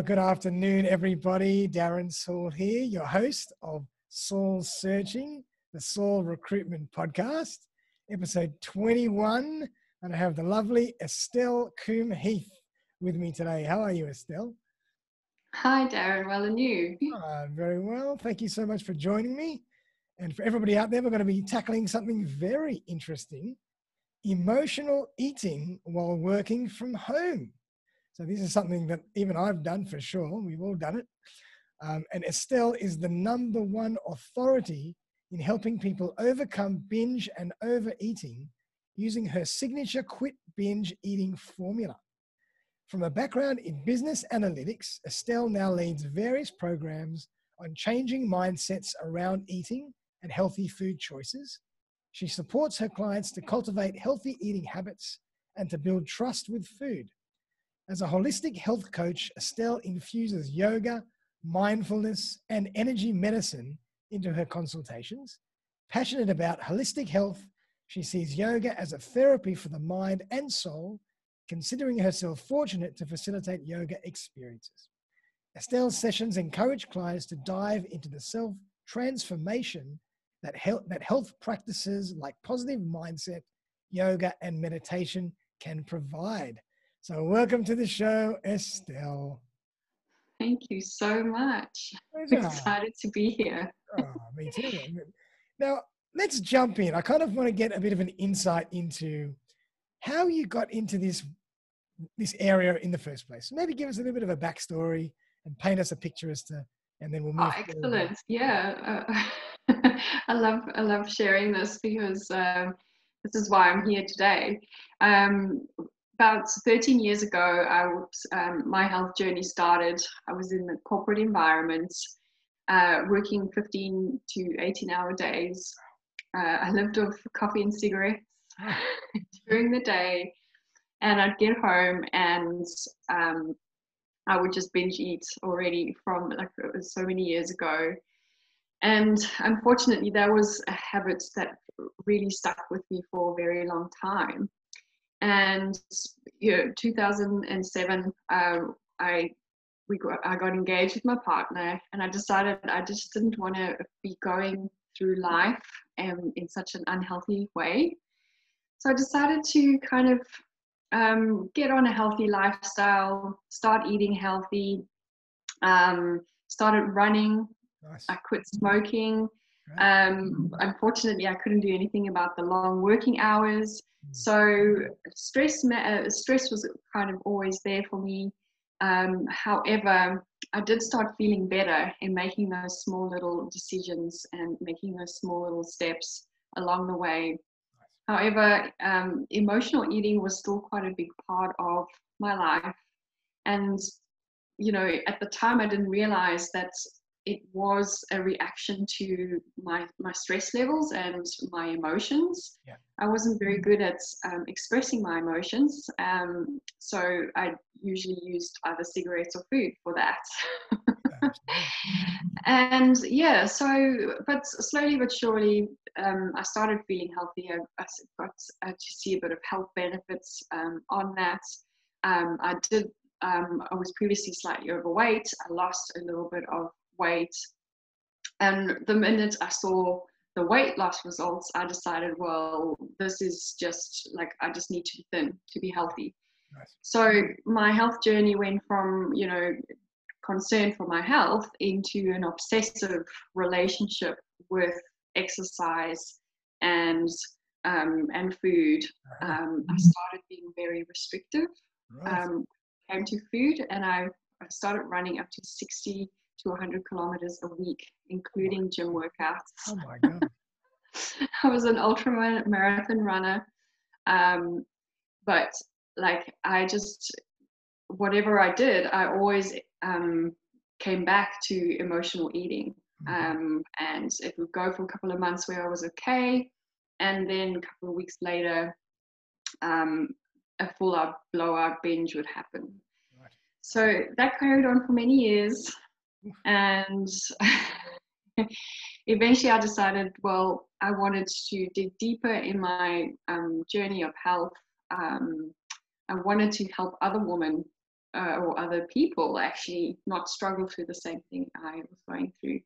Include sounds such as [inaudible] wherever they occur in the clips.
Well, good afternoon, everybody. Darren Saul here, your host of Saul Searching, the Saul Recruitment Podcast, episode 21. And I have the lovely Estelle Coombe Heath with me today. How are you, Estelle? Hi, Darren. Well, and you? Uh, very well. Thank you so much for joining me. And for everybody out there, we're going to be tackling something very interesting emotional eating while working from home. So this is something that even I've done for sure. We've all done it. Um, and Estelle is the number one authority in helping people overcome binge and overeating using her signature quit binge eating formula. From a background in business analytics, Estelle now leads various programs on changing mindsets around eating and healthy food choices. She supports her clients to cultivate healthy eating habits and to build trust with food. As a holistic health coach, Estelle infuses yoga, mindfulness, and energy medicine into her consultations. Passionate about holistic health, she sees yoga as a therapy for the mind and soul, considering herself fortunate to facilitate yoga experiences. Estelle's sessions encourage clients to dive into the self transformation that health, that health practices like positive mindset, yoga, and meditation can provide. So, welcome to the show, Estelle. Thank you so much. I'm excited to be here. oh, me too. Now, let's jump in. I kind of want to get a bit of an insight into how you got into this this area in the first place. Maybe give us a little bit of a backstory and paint us a picture as to, and then we'll move. Oh, excellent! Forward. Yeah, uh, [laughs] I love I love sharing this because um, this is why I'm here today. Um, about 13 years ago, I was, um, my health journey started. I was in the corporate environment, uh, working 15 to 18 hour days. Uh, I lived off coffee and cigarettes [laughs] during the day, and I'd get home and um, I would just binge eat already from like it was so many years ago. And unfortunately, that was a habit that really stuck with me for a very long time and you know 2007 uh, i we got i got engaged with my partner and i decided i just didn't want to be going through life um, in such an unhealthy way. So i decided to kind of um, get on a healthy lifestyle start eating healthy um, started running. Nice. i quit smoking um, unfortunately i couldn't do anything about the long working hours so stress, uh, stress was kind of always there for me. Um, however, I did start feeling better in making those small little decisions and making those small little steps along the way. However, um, emotional eating was still quite a big part of my life. And, you know, at the time I didn't realize that it was a reaction to my my stress levels and my emotions. Yeah. I wasn't very mm-hmm. good at um, expressing my emotions, um, so I usually used either cigarettes or food for that. [laughs] and yeah, so but slowly but surely, um, I started feeling healthier. I got uh, to see a bit of health benefits um, on that. Um, I did um, I was previously slightly overweight. I lost a little bit of weight. And the minute I saw the weight loss results, I decided, well, this is just like I just need to be thin to be healthy. Nice. So my health journey went from, you know, concern for my health into an obsessive relationship with exercise and um, and food. Uh-huh. Um, I started being very restrictive. Right. Um, came to food, and I, I started running up to 60 to 100 kilometers a week, including gym workouts. Oh my God. [laughs] I was an ultra marathon runner. Um, but like, I just, whatever I did, I always um, came back to emotional eating. Mm-hmm. Um, and it would go for a couple of months where I was okay. And then a couple of weeks later, um, a full out blowout binge would happen. Right. So that carried on for many years and [laughs] eventually I decided, well, I wanted to dig deeper in my um, journey of health. Um, I wanted to help other women uh, or other people actually not struggle through the same thing I was going through.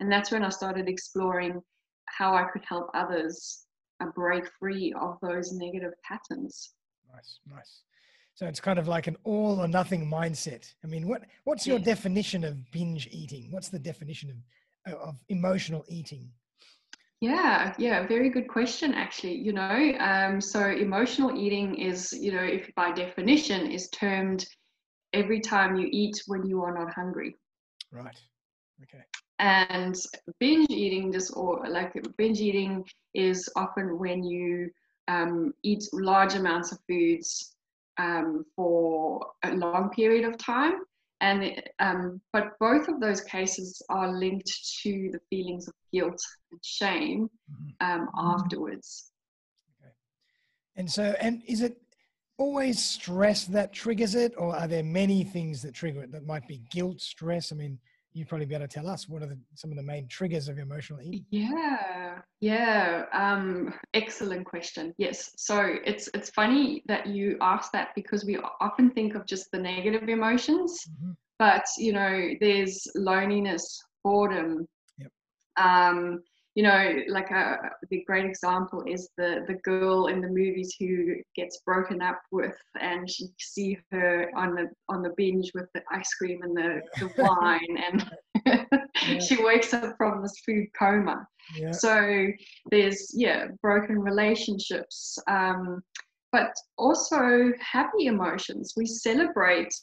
And that's when I started exploring how I could help others uh, break free of those negative patterns. Nice, nice. So it's kind of like an all or nothing mindset. I mean, what what's your yeah. definition of binge eating? What's the definition of of emotional eating? Yeah, yeah, very good question, actually. You know, um, so emotional eating is, you know, if by definition, is termed every time you eat when you are not hungry. Right. Okay. And binge eating, or like binge eating, is often when you um, eat large amounts of foods um, for a long period of time and um, but both of those cases are linked to the feelings of guilt and shame mm-hmm. um, mm-hmm. afterwards okay. and so and is it always stress that triggers it or are there many things that trigger it that might be guilt stress i mean you'd probably be able to tell us what are the, some of the main triggers of emotional eating yeah yeah um, excellent question yes so it's it's funny that you ask that because we often think of just the negative emotions mm-hmm. but you know there's loneliness boredom yep. um, you know, like a uh, the great example is the the girl in the movies who gets broken up with, and you see her on the on the binge with the ice cream and the, the [laughs] wine, and yeah. [laughs] she wakes up from this food coma. Yeah. So there's yeah broken relationships, um, but also happy emotions. We celebrate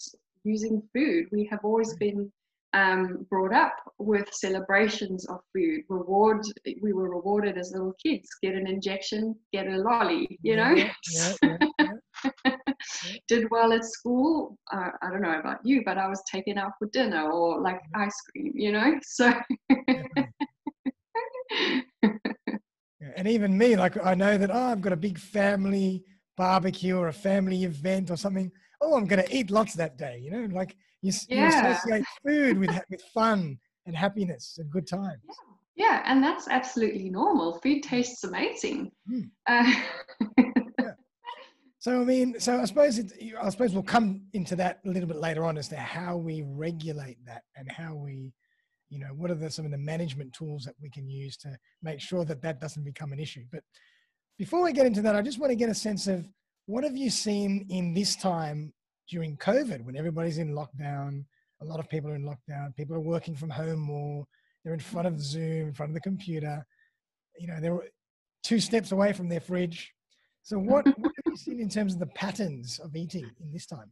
using food. We have always been um, brought up with celebrations of food. Reward, we were rewarded as little kids. Get an injection, get a lolly. You know. Yeah, yeah, yeah, [laughs] Did well at school. Uh, I don't know about you, but I was taken out for dinner or like ice cream. You know, so. and even me, like I know that oh, I've got a big family barbecue or a family event or something. Oh, I'm going to eat lots that day. You know, like you, yeah. you associate food with with fun and happiness and good times. Yeah. Yeah, and that's absolutely normal. Food tastes amazing. Mm. Uh, yeah. So I mean, so I suppose it, I suppose we'll come into that a little bit later on as to how we regulate that and how we, you know, what are the some of the management tools that we can use to make sure that that doesn't become an issue. But before we get into that, I just want to get a sense of what have you seen in this time during COVID when everybody's in lockdown, a lot of people are in lockdown, people are working from home more, they're in front of Zoom, in front of the computer, you know, they're two steps away from their fridge. So what, what have you seen in terms of the patterns of eating in this time?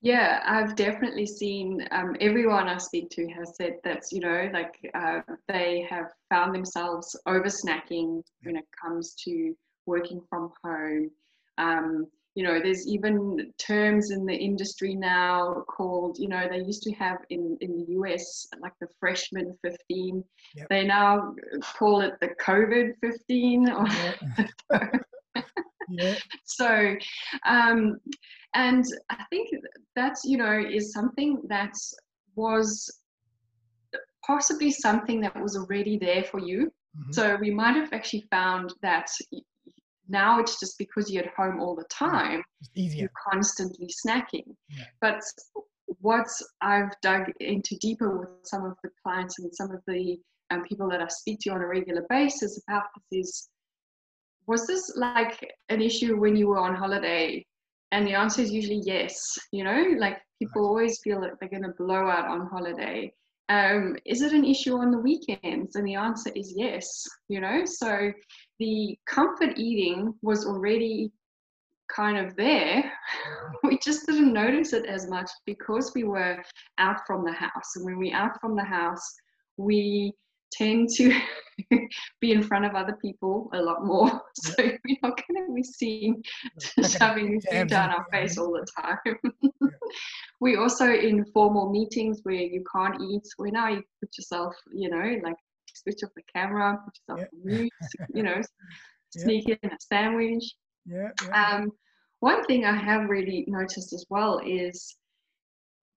Yeah, I've definitely seen um, everyone I speak to has said that, you know, like uh, they have found themselves over snacking when it comes to working from home. Um, you know there's even terms in the industry now called you know they used to have in in the us like the freshman 15 yep. they now call it the covid 15 yeah. yeah. [laughs] so um and i think that's you know is something that was possibly something that was already there for you mm-hmm. so we might have actually found that now it's just because you're at home all the time, you're constantly snacking. Yeah. But what I've dug into deeper with some of the clients and some of the um, people that I speak to on a regular basis about this is was this like an issue when you were on holiday? And the answer is usually yes. You know, like people right. always feel that they're going to blow out on holiday. Um, is it an issue on the weekends? And the answer is yes. You know, so the comfort eating was already kind of there. [laughs] we just didn't notice it as much because we were out from the house. And when we're out from the house, we tend to [laughs] be in front of other people a lot more. [laughs] So we're not going to be seen shoving food down our face all the time. we also in formal meetings where you can't eat, where now you put yourself, you know, like switch off the camera, yourself on mute, you know, [laughs] sneak in a sandwich. Yeah, Um, one thing I have really noticed as well is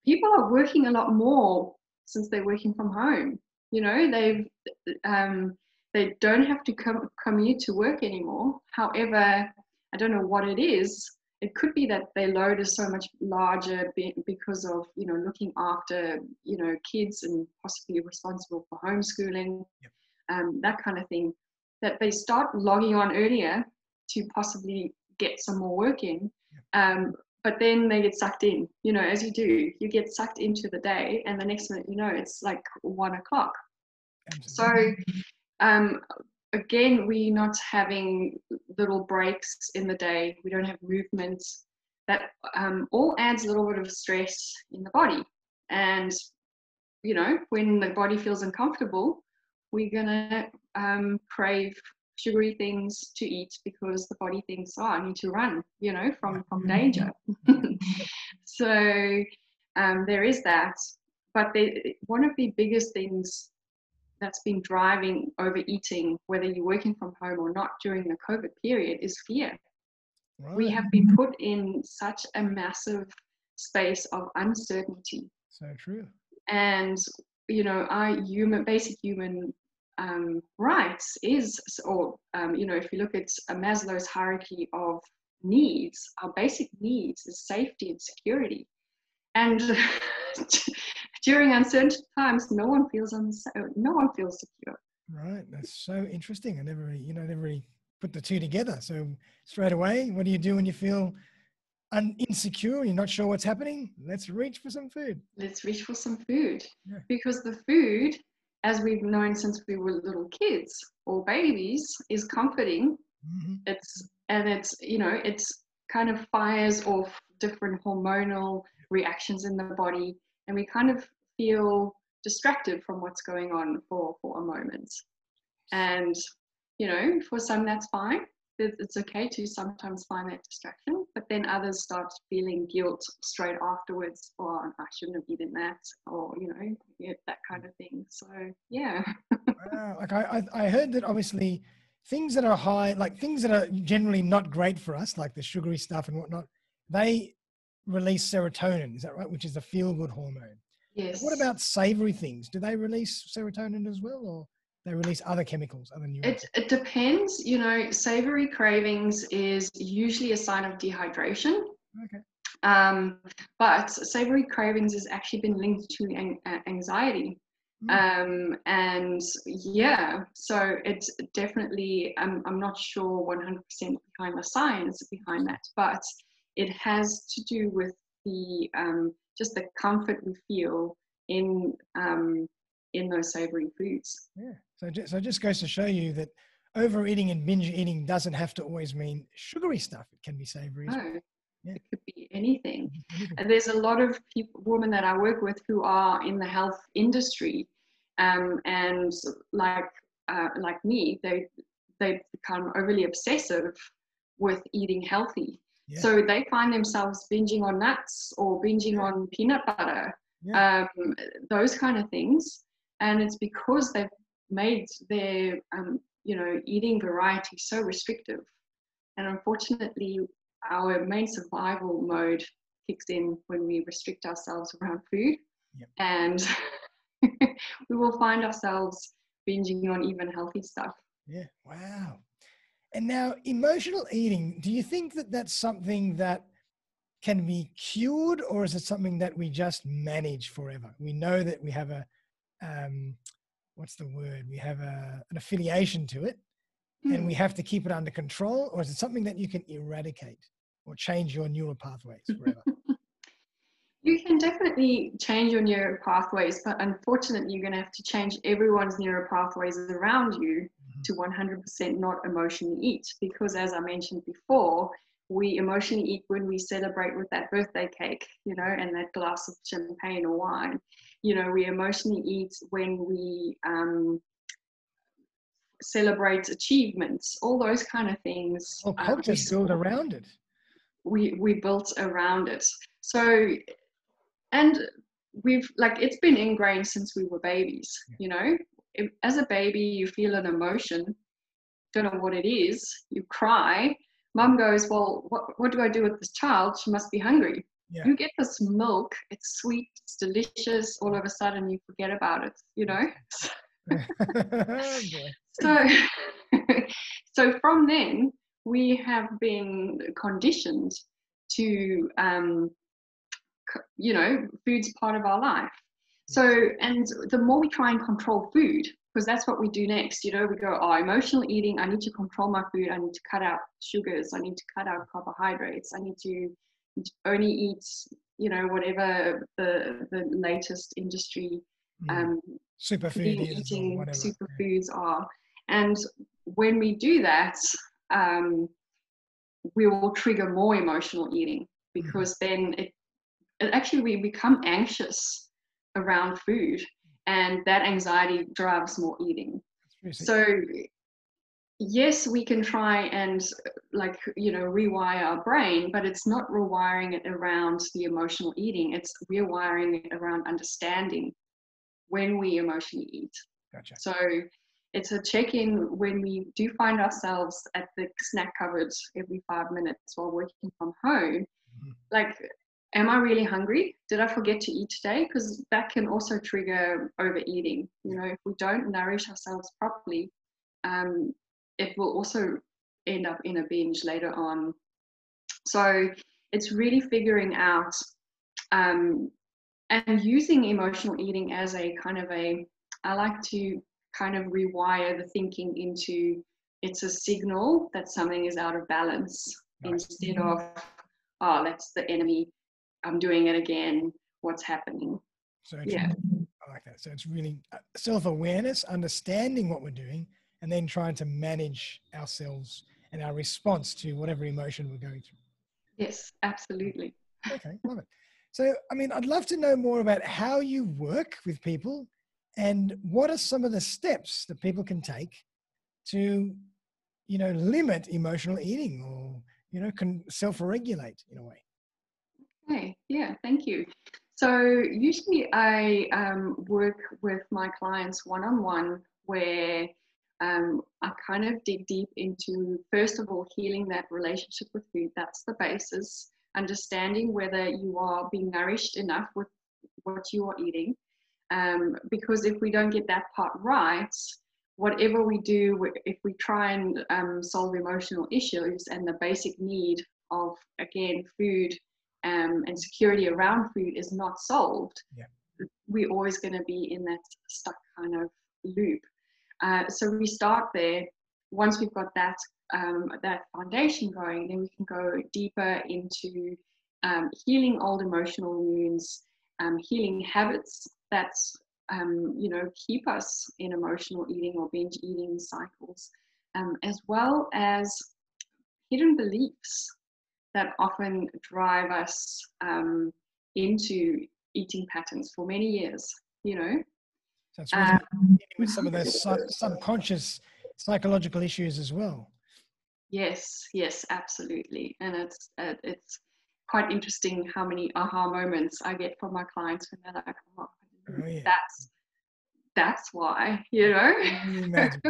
people are working a lot more since they're working from home. You know, they've um, they don't have to com- commute to work anymore. However, I don't know what it is. It could be that their load is so much larger because of you know looking after you know kids and possibly responsible for homeschooling yep. um, that kind of thing that they start logging on earlier to possibly get some more work in yep. um, but then they get sucked in you know as you do you get sucked into the day and the next minute you know it's like one o'clock Absolutely. so um, again, we're not having little breaks in the day. We don't have movements. That um, all adds a little bit of stress in the body. And, you know, when the body feels uncomfortable, we're going to um, crave sugary things to eat because the body thinks, oh, I need to run, you know, from, from danger. [laughs] so um, there is that. But the, one of the biggest things that's been driving overeating, whether you're working from home or not during the COVID period, is fear. Right. We have been [laughs] put in such a massive space of uncertainty. So true. And you know, our human basic human um, rights is, or um, you know, if you look at Maslow's hierarchy of needs, our basic needs is safety and security. And [laughs] [laughs] during uncertain times, no one feels unsafe, no one feels secure. Right, that's so interesting. I never, you know, never really put the two together. So straight away, what do you do when you feel un- insecure? You're not sure what's happening. Let's reach for some food. Let's reach for some food yeah. because the food, as we've known since we were little kids or babies, is comforting. Mm-hmm. It's and it's you know it's kind of fires off different hormonal reactions in the body and we kind of feel distracted from what's going on for for a moment and you know for some that's fine it's okay to sometimes find that distraction but then others start feeling guilt straight afterwards or oh, i shouldn't have eaten that or you know that kind of thing so yeah wow. like I, I heard that obviously things that are high like things that are generally not great for us like the sugary stuff and whatnot they release serotonin, is that right? Which is the feel good hormone. Yes. What about savory things? Do they release serotonin as well, or they release other chemicals other than It, it depends. You know, savory cravings is usually a sign of dehydration. Okay. Um, but savory cravings has actually been linked to an, anxiety. Mm. Um, and yeah, so it's definitely, I'm, I'm not sure 100% behind the science behind that, but it has to do with the um, just the comfort we feel in um, in those savory foods. Yeah. So just, so it just goes to show you that overeating and binge eating doesn't have to always mean sugary stuff. It can be savory. No. Yeah. It could be anything. And there's a lot of people, women that I work with who are in the health industry, um, and like uh, like me, they they become overly obsessive with eating healthy so they find themselves binging on nuts or binging yeah. on peanut butter, yeah. um, those kind of things. And it's because they've made their, um, you know, eating variety so restrictive. And unfortunately, our main survival mode kicks in when we restrict ourselves around food. And [laughs] we will find ourselves binging on even healthy stuff. Yeah. Wow. And now, emotional eating, do you think that that's something that can be cured, or is it something that we just manage forever? We know that we have a, um, what's the word? We have a, an affiliation to it, mm. and we hmm. have to keep it under control, or is it something that you can eradicate or change your neural pathways forever? [laughs] You can definitely change your neural pathways, but unfortunately, you're going to have to change everyone's neural pathways around you to 100% not emotionally eat. Because as i mentioned before we emotionally eat when we celebrate with that birthday cake you know and that glass of champagne or wine. You know we emotionally eat when we um, celebrate achievements all those kind of things well, uh, cultures build around it. We we built around it. So and we've like it's been ingrained since we were babies you know as a baby, you feel an emotion, don't know what it is, you cry. Mum goes, Well, what, what do I do with this child? She must be hungry. Yeah. You get this milk, it's sweet, it's delicious, all of a sudden you forget about it, you know? [laughs] so, [laughs] so from then, we have been conditioned to um, you know food's part of our life so and the more we try and control food because that's what we do next you know we go oh emotional eating i need to control my food i need to cut out sugars i need to cut out carbohydrates i need to only eat you know whatever the the latest industry Mm. um, Superfood clean is or eating superfoods are. And when we do that, um, we will trigger more emotional eating Mm-hmm. because then it, it actually we become anxious around food, and that anxiety drives more eating. So yes, we can try and like you know rewire our brain, but it's not rewiring it around the emotional eating. It's rewiring it around understanding when we emotionally eat. gotcha. So it's a check-in when we do find ourselves at the snack cupboard every five minutes while working from home. Mhm. Like, am I really hungry? Did I forget to eat today? Because that can also trigger overeating. You know, if we don't nourish ourselves properly, um, it will also end up in a binge later on. So it's really figuring out um, and using emotional eating as a kind of a i like to kind of rewire the thinking into it's a signal that something is out of balance Right. instead of oh that's the enemy i'm doing it again what's happening So Yeah. I like that. So it's really uh, self-awareness, understanding what we're doing, and then trying to manage ourselves and our response to whatever emotion we're going through. yes absolutely Okay, love it. So, I mean, I'd love to know more about how you work with people and what are some of the steps that people can take to, you know, limit emotional eating or, you know, can self-regulate in a way. Okay, yeah, thank you. So usually I um, work with my clients one on one where um, I kind of dig deep into, first of all, healing that relationship with food. That's the basis. Understanding whether you are being nourished enough with what you are eating. Um, because if we don't get that part right, whatever we do, if we try and um, solve emotional issues and the basic need of, again, food um, and security around food is not solved, Yeah. we're always going to be in that stuck kind of loop. Uh, so we start there. Once we've got that um, that foundation going, then we can go deeper into um, healing old emotional wounds, um, healing habits that um, you know keep us in emotional eating or binge eating cycles, um, as well as hidden beliefs that often drive us um, into eating patterns for many years. You know, So it's really Um, with some of those [laughs] subconscious psychological issues as well. Yes, yes, absolutely, and it's uh, it's quite interesting how many aha moments I get from my clients when they're like, "Oh, Oh, yeah. that's that's why," you know. Can you imagine?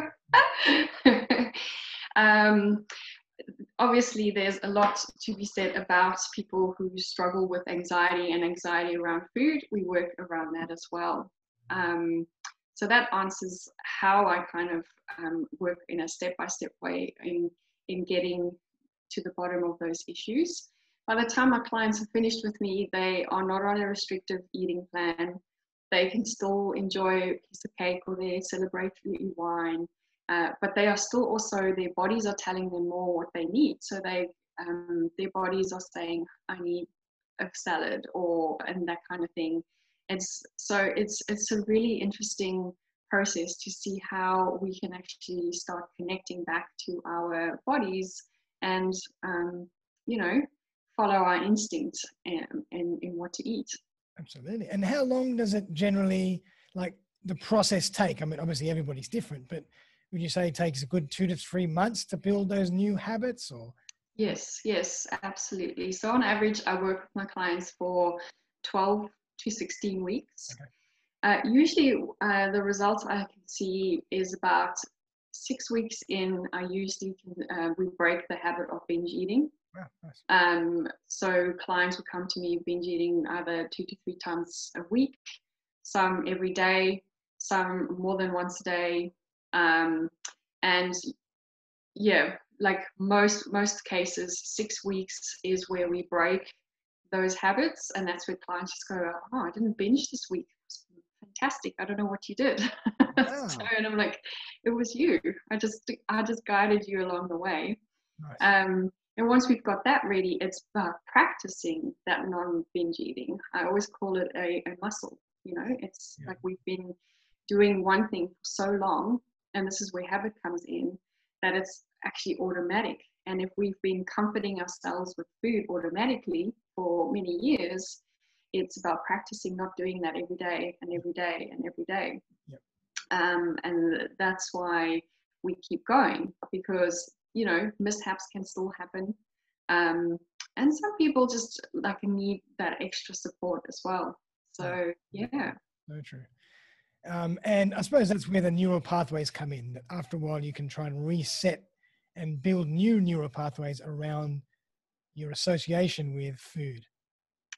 [laughs] um, obviously, there's a lot to be said about people who struggle with anxiety and anxiety around food. We work around that as well. Um, so that answers how I kind of um, work in a step-by-step way in in getting to the bottom of those issues. By the time my clients are finished with me, they are not on a restrictive eating plan. They can still enjoy a piece of cake or their celebratory wine, uh, but they are still also their bodies are telling them more what they need. So they um, their bodies are saying, "I need a salad," or and that kind of thing. It's so it's it's a really interesting process to see how we can actually start connecting back to our bodies and um, you know follow our instincts and in, in what to eat Absolutely. And how long does it generally like the process take? I mean, obviously everybody's different, but would you say it takes a good two to three months to build those new habits or? yes yes absolutely so on average i work with my clients for 12 to 16 weeks Okay. uh, usually uh, the results i can see is about six weeks in i usually can uh, we break the habit of binge eating Wow, nice. Um, so clients will come to me binge eating either two to three times a week, some every day, some more than once a day. Um, and yeah, like most most cases, six weeks is where we break those habits, and that's where clients just go, "Oh, I didn't binge this week. fantastic. I don't know what you did." [laughs] Wow. so, and I'm like, "It was you. I just I just guided you along the way." Nice. Um, and once we've got that ready, it's about practicing that non-binge eating. I always call it a, a muscle. You know, it's yeah. like we've been doing one thing for so long, and this is where habit comes in, that it's actually automatic. And if we've been comforting ourselves with food automatically for many years, it's about practicing not doing that every day and every day and every day. Yep. Um, and that's why we keep going because, you know, mishaps can still happen. Um, and some people just like need that extra support as well. So, yeah. Very true. Um, and I suppose that's where the neural pathways come in. That after a while, you can try and reset and build new neural pathways around your association with food.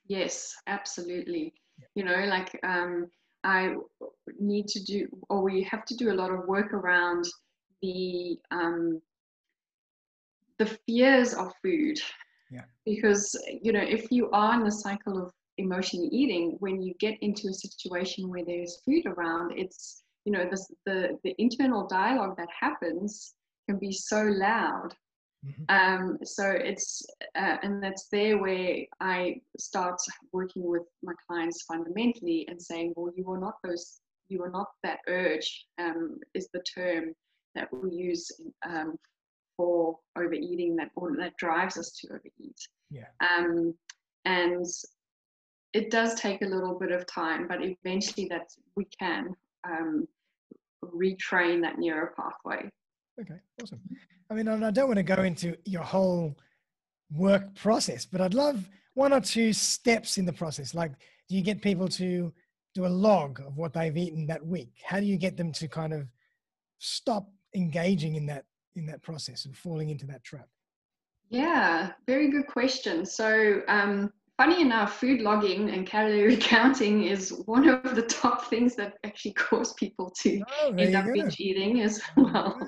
Yes, absolutely. Yeah. You know, like um, I need to do, or we have to do a lot of work around the um, the fears of food. Yeah. Because you know, if you are in the cycle of emotionally eating, when you get into a situation where there's food around, it's you know the the the internal dialogue that happens can be so loud. Mm-hmm. Um, so it's uh, and that's there where I start working with my clients fundamentally and saying, well, you are not those, you are not that urge. Um, is the term that we use um, for overeating that or that drives us to overeat. Yeah. Um, and it does take a little bit of time, but eventually that we can um, retrain that neural pathway. Okay, awesome. I mean, I don't want to go into your whole work process, but I'd love one or two steps in the process. Like, do you get people to do a log of what they've eaten that week? How do you get them to kind of stop engaging in that in that process and falling into that trap? Yeah, very good question. So, um, funny enough, food logging and calorie [laughs] counting is one of the top things that actually [laughs] cause people to oh, end up binge eating as oh, well.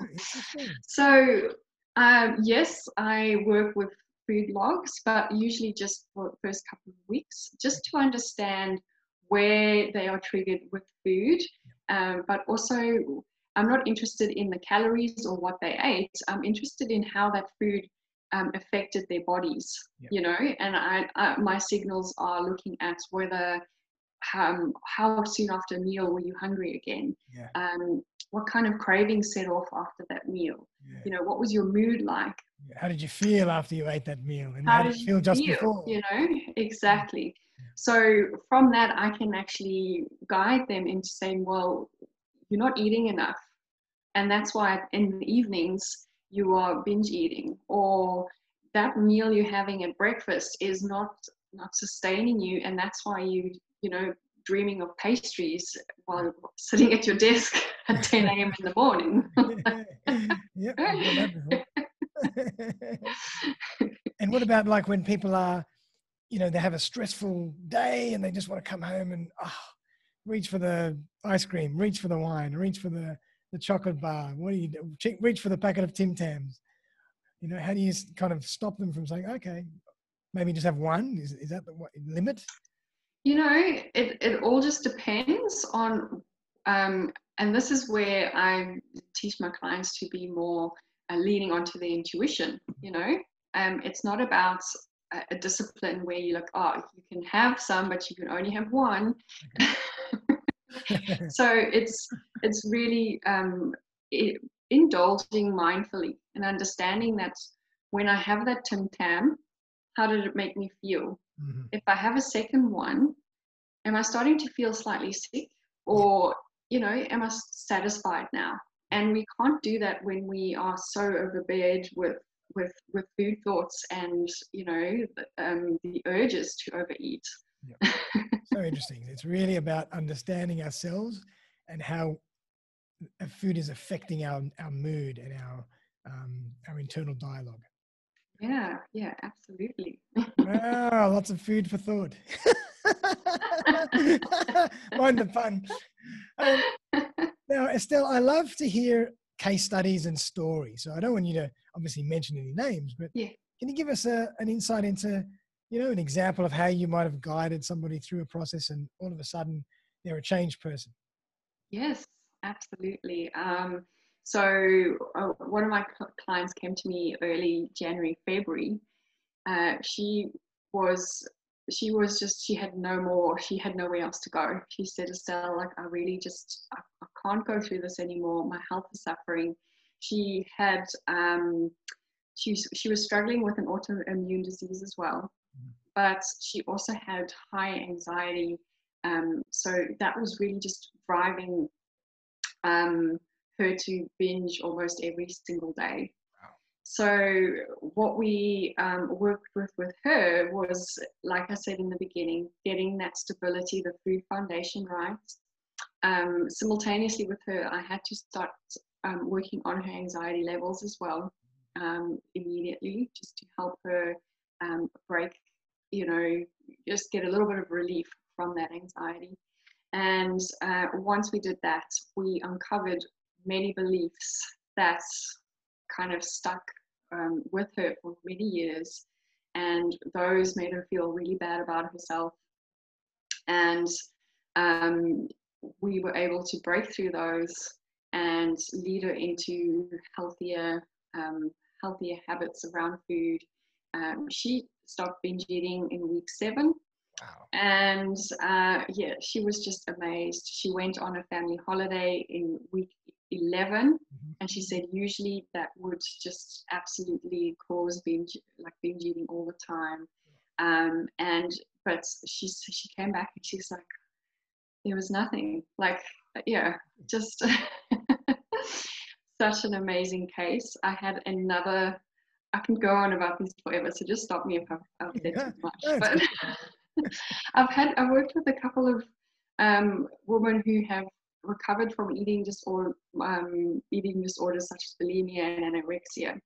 [laughs] so, um, yes, I work with food logs, but usually just for the first couple of weeks, just to understand where they are triggered with food, um, but also I'm not interested in the calories or what they ate. I'm interested in how that food um, affected their bodies, yeah. you know, and I, I, my signals are looking at whether um, how soon after a meal were you hungry again? Yeah. Um, what kind of craving set off after that meal? Yeah. You know, what was your mood like? How did you feel after you ate that meal? And how, how did you feel just feel, before? You know, exactly. So from that, I can actually guide them into saying, well, you're not eating enough. And that's why in the evenings, you are binge eating or that meal you're having at breakfast is not not sustaining you and that's why you you know dreaming of pastries while sitting at your desk [laughs] at 10 a.m in the morning. [laughs] Yep, [laughs] and what about like when people are you know they have a stressful day and they just want to come home and oh, reach for the ice cream reach for the wine reach for the the chocolate bar? What do you do? Reach for the packet of Tim Tams. You know, how do you kind of stop them from saying, okay, maybe just have one? Is, is that the what, limit? You know, it, it all just depends on, um, and this is where I teach my clients to be more uh, leaning onto their intuition. You know, um, it's not about a, a discipline where you're like, oh, you can have some, but you can only have one. Okay. [laughs] [laughs] so it's it's really um, it, indulging mindfully and understanding that when I have that Tim Tam, how did it make me feel? Mm-hmm. If I have a second one, am I starting to feel slightly sick, or you know, am I satisfied now? And we can't do that when we are so overbeared with with with food thoughts and you know um, the urges to overeat. Yeah. so interesting. It's really about understanding ourselves and how food is affecting our, our mood and our, um, our internal dialogue. Yeah, yeah, absolutely. wow, lots of food for thought. [laughs] Mind the fun. Um, now, Estelle, I love to hear case studies and stories. So I don't want you to obviously mention any names, but yeah. can you give us a, an insight into, you know, an example of how you might have guided somebody through a process and all of a sudden they're a changed person? Yes, absolutely. Um, so uh, one of my clients came to me early January, February. Uh, she was she was just she had no more she had nowhere else to go she said estelle like i really just I, I, can't go through this anymore my health is suffering she had um she, she was struggling with an autoimmune disease as well. But she also had high anxiety um so that was really just driving um her to binge almost every single day so what we um, worked with with her was, like I said in the beginning, getting that stability, the food foundation right. Um, simultaneously with her, I had to start um, working on her anxiety levels as well um, immediately, just to help her um, break, you know, just get a little bit of relief from that anxiety. And uh, once we did that, we uncovered many beliefs that kind of stuck um, with her for many years, and those made her feel really bad about herself. And um, we were able to break through those and lead her into healthier, um, healthier habits around food. Um, she stopped binge eating in week seven. Wow. And uh, yeah, she was just amazed. She went on a family holiday in week 11 mm-hmm. and she said usually that would just absolutely cause binge like binge eating all the time um, and but she she came back and she's like there was nothing like yeah just [laughs] such an amazing case i had another i can go on about this forever so just stop me if i've, I've said yeah. too much but [laughs] i've had i've worked with a couple of um, women who have recovered from eating disorder, um, eating disorders such as bulimia and anorexia.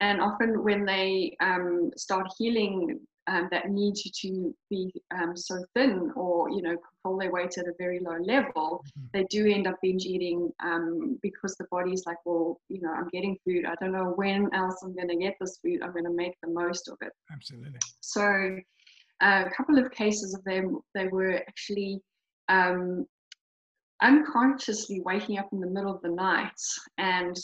And often when they um, start healing um, that need to be um, so thin or you know control their weight at a very low level, mm-hmm. they do end up binge eating um, because the body's like, well, you know, I'm getting food. I don't know when else I'm going to get this food. I'm going to make the most of it. Absolutely. So uh, a couple of cases of them, they were actually um, unconsciously waking up in the middle of the night and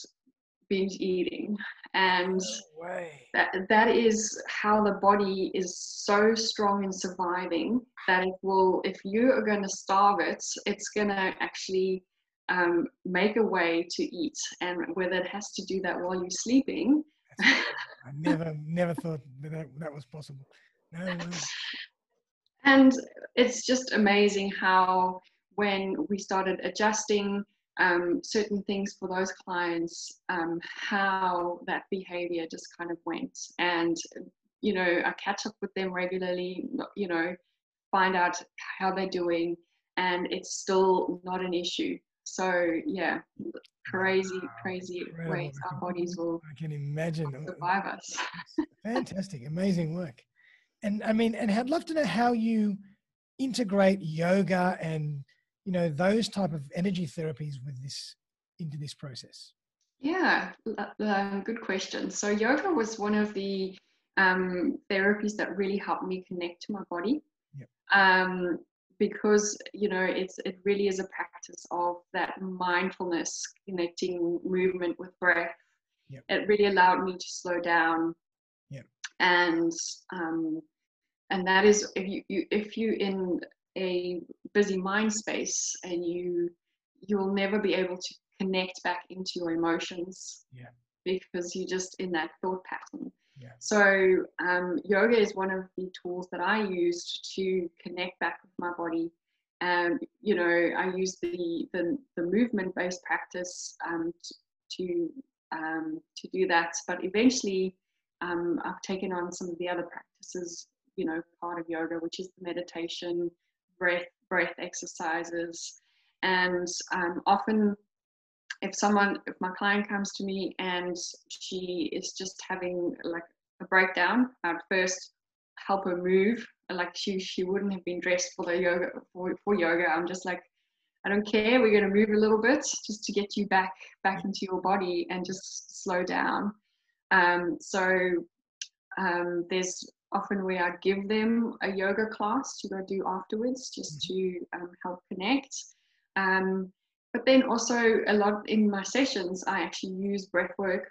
binge eating. And no that that is how the body is so strong in surviving that it will if you are going to starve it it's going to actually um, make a way to eat. And whether it has to do that while you're sleeping. [laughs] I never never thought that that was possible. No, no. and it's just amazing how when we started adjusting um, certain things for those clients, um, how that behavior just kind of went. And, you know, I catch up with them regularly, you know, find out how they're doing, and it's still not an issue. So, yeah, crazy, wow, crazy incredible. ways our bodies will I can imagine survive us. [laughs] Fantastic, amazing work. And I mean, and I'd love to know how you integrate yoga and you know those type of energy therapies with this into this process yeah uh, good question so yoga was one of the um, therapies that really helped me connect to my body yep. um, because you know it's it really is a practice of that mindfulness connecting movement with breath yep. it really allowed me to slow down yep. and um, and that is if you, you if you in a busy mind space and you you'll never be able to connect back into your emotions yeah. because you're just in that thought pattern. Yeah. so um, yoga is one of the tools that i used to connect back with my body. And you know i use the the, the movement based practice um, to um, to do that but eventually um, i've taken on some of the other practices you know part of yoga which is the meditation breath breath exercises and um, often if someone if my client comes to me and she is just having like a breakdown i'd first help her move like she she wouldn't have been dressed for the yoga for, for yoga i'm just like I don't care. We're going to move a little bit just to get you back back into your body and just slow down. Um, so um, there's often we I give them a yoga class to go do afterwards, just mm-hmm. to um, help connect. Um, but then also a lot in my sessions, I actually use breath work.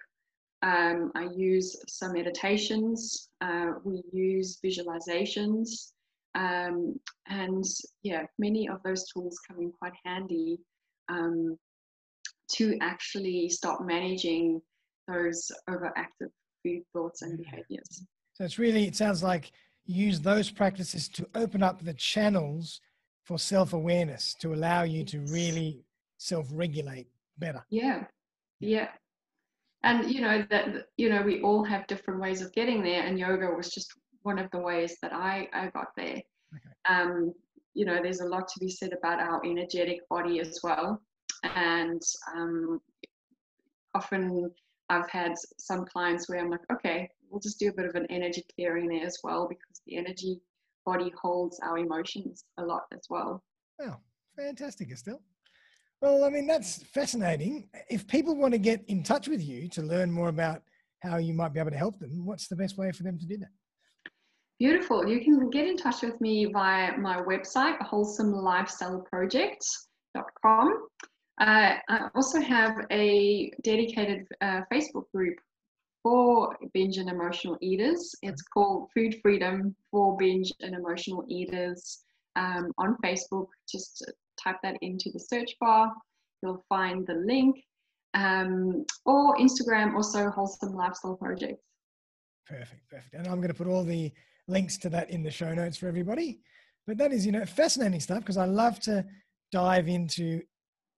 Um, I use some meditations. Uh, we use visualizations. Um, and yeah, many of those tools come in quite handy um, to actually start managing those overactive food thoughts and behaviors. So it's really, it sounds like use those practices to open up the channels for self awareness to allow you to really self regulate better. Yeah. Yeah. And you know that you know we all have different ways of getting there and yoga was just one of the ways that I, I got there. Okay. Um, you know, there's a lot to be said about our energetic body as well. And um, often I've had some clients where I'm like, okay, we'll just do a bit of an energy clearing there as well because the energy body holds our emotions a lot as well. Wow, fantastic, Estelle. Well, I mean, that's fascinating. If people want to get in touch with you to learn more about how you might be able to help them, what's the best way for them to do that? Beautiful. You can get in touch with me via my website, wholesomelifestyleproject.com. Uh, I also have a dedicated uh, Facebook group for binge and emotional eaters. It's called Food Freedom for Binge and Emotional Eaters um, on Facebook. Just type that into the search bar. You'll find the link. Um, or Instagram, also Wholesome Lifestyle Project. Perfect, perfect. And I'm going to put all the links to that in the show notes for everybody. But that is, you know, fascinating stuff because I love to dive into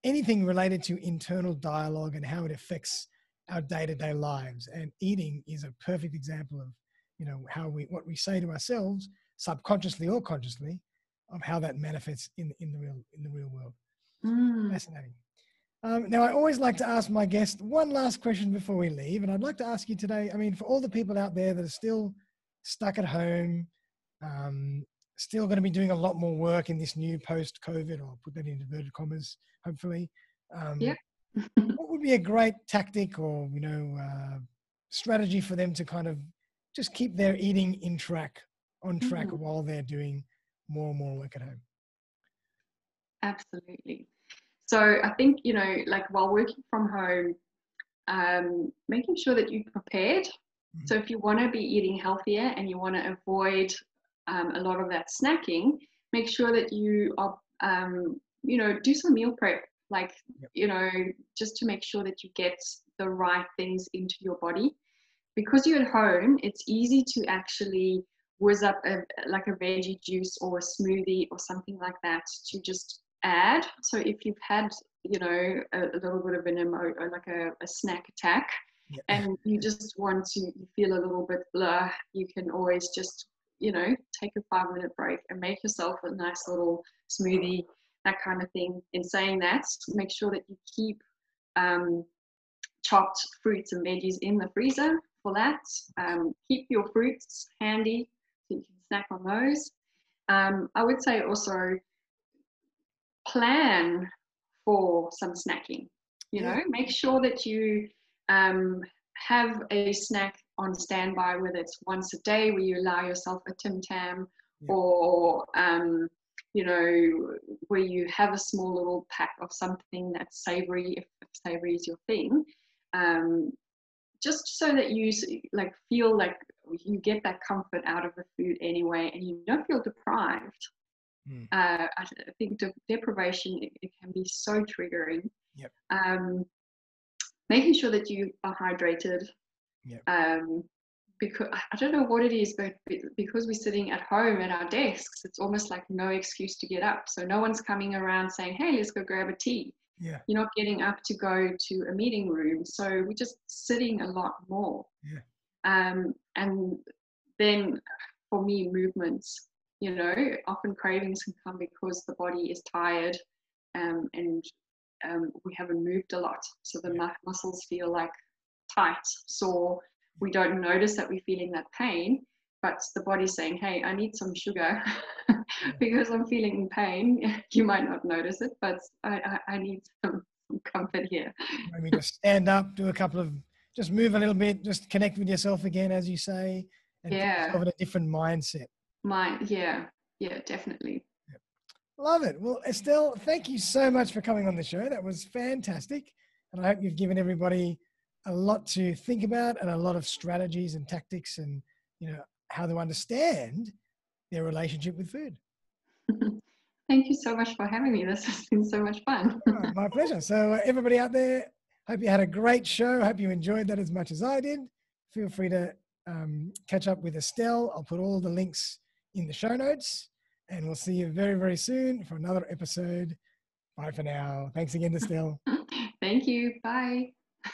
anything related to internal dialogue and how it affects our day-to-day lives. And eating is a perfect example of, you know, how we what we say to ourselves, subconsciously or consciously, of how that manifests in in the real in the real world. Mm. Fascinating. Um, now, I always like to ask my guest one last question before we leave, and I'd like to ask you today. I mean, for all the people out there that are still stuck at home, um, still going to be doing a lot more work in this new post-COVID, or I'll put that in inverted commas, hopefully. Um, yeah. What would be a great tactic or you know uh, strategy for them to kind of just keep their eating in track, on track mm-hmm. while they're doing more and more work at home? Absolutely. So I think you know, like while working from home, um, making sure that you're prepared Mm-hmm. So if you want to be eating healthier and you want to avoid um, a lot of that snacking, make sure that you are, um, you know, do some meal prep, like, yep. you know, just to make sure that you get the right things into your body. Because you're at home, it's easy to actually whiz up a, like a veggie juice or a smoothie or something like that to just add. So if you've had, you know, a, a little bit of an emo, or like a, a snack attack, and you just want to feel a little bit blah you can always just, you know, take a five minute break and make yourself a nice little smoothie, that kind of thing. In saying that, make sure that you keep um, chopped fruits and veggies in the freezer for that. Um, keep your fruits handy so you can snack on those. Um, I would say also plan for some snacking. You know, make sure that you um, have a snack on standby, whether it's once a day where you allow yourself a Tim Tam yeah. or, um, you know, where you have a small little pack of something that's savory, if, if savory is your thing. Um, just so that you like feel like you get that comfort out of the food anyway and you don't feel deprived. Mm. Uh, I think de- deprivation it, it, can be so triggering. Yep. Um, making sure that you are hydrated. Yep. Um, because I don't know what it is, but because we're sitting at home at our desks, it's almost like no excuse to get up. So no one's coming around saying, "Hey, let's go grab a tea." Yeah. You're not getting up to go to a meeting room, so we're just sitting a lot more. Yeah. Um, and then for me, movements. You know, often cravings can come because the body is tired, um, and um, we haven't moved a lot. So the mu- muscles feel like tight, sore. We don't notice that we're feeling that pain. but the body's saying, "Hey, I need some sugar [laughs] because I'm feeling pain." [laughs] You might not notice it, but I, I, I need some, some comfort here. Maybe just stand up, do a couple of, just move a little bit, just connect with yourself again, as you say, and yeah, in a different mindset. Mind, yeah, yeah, definitely. Love it. Well, Estelle, thank you so much for coming on the show. That was fantastic. And I hope you've given everybody a lot to think about and a lot of strategies and tactics and, you know, how to understand their relationship with food. [laughs] Thank you so much for having me. This has been so much fun. [laughs] oh, my pleasure. So, uh, everybody out there, hope you had a great show. Hope you enjoyed that as much as I did. Feel free to um, catch up with Estelle. I'll put all the links in the show notes. And we'll see you very, very soon for another episode. Bye for now. Thanks again, Estelle. [laughs] Thank you. Bye.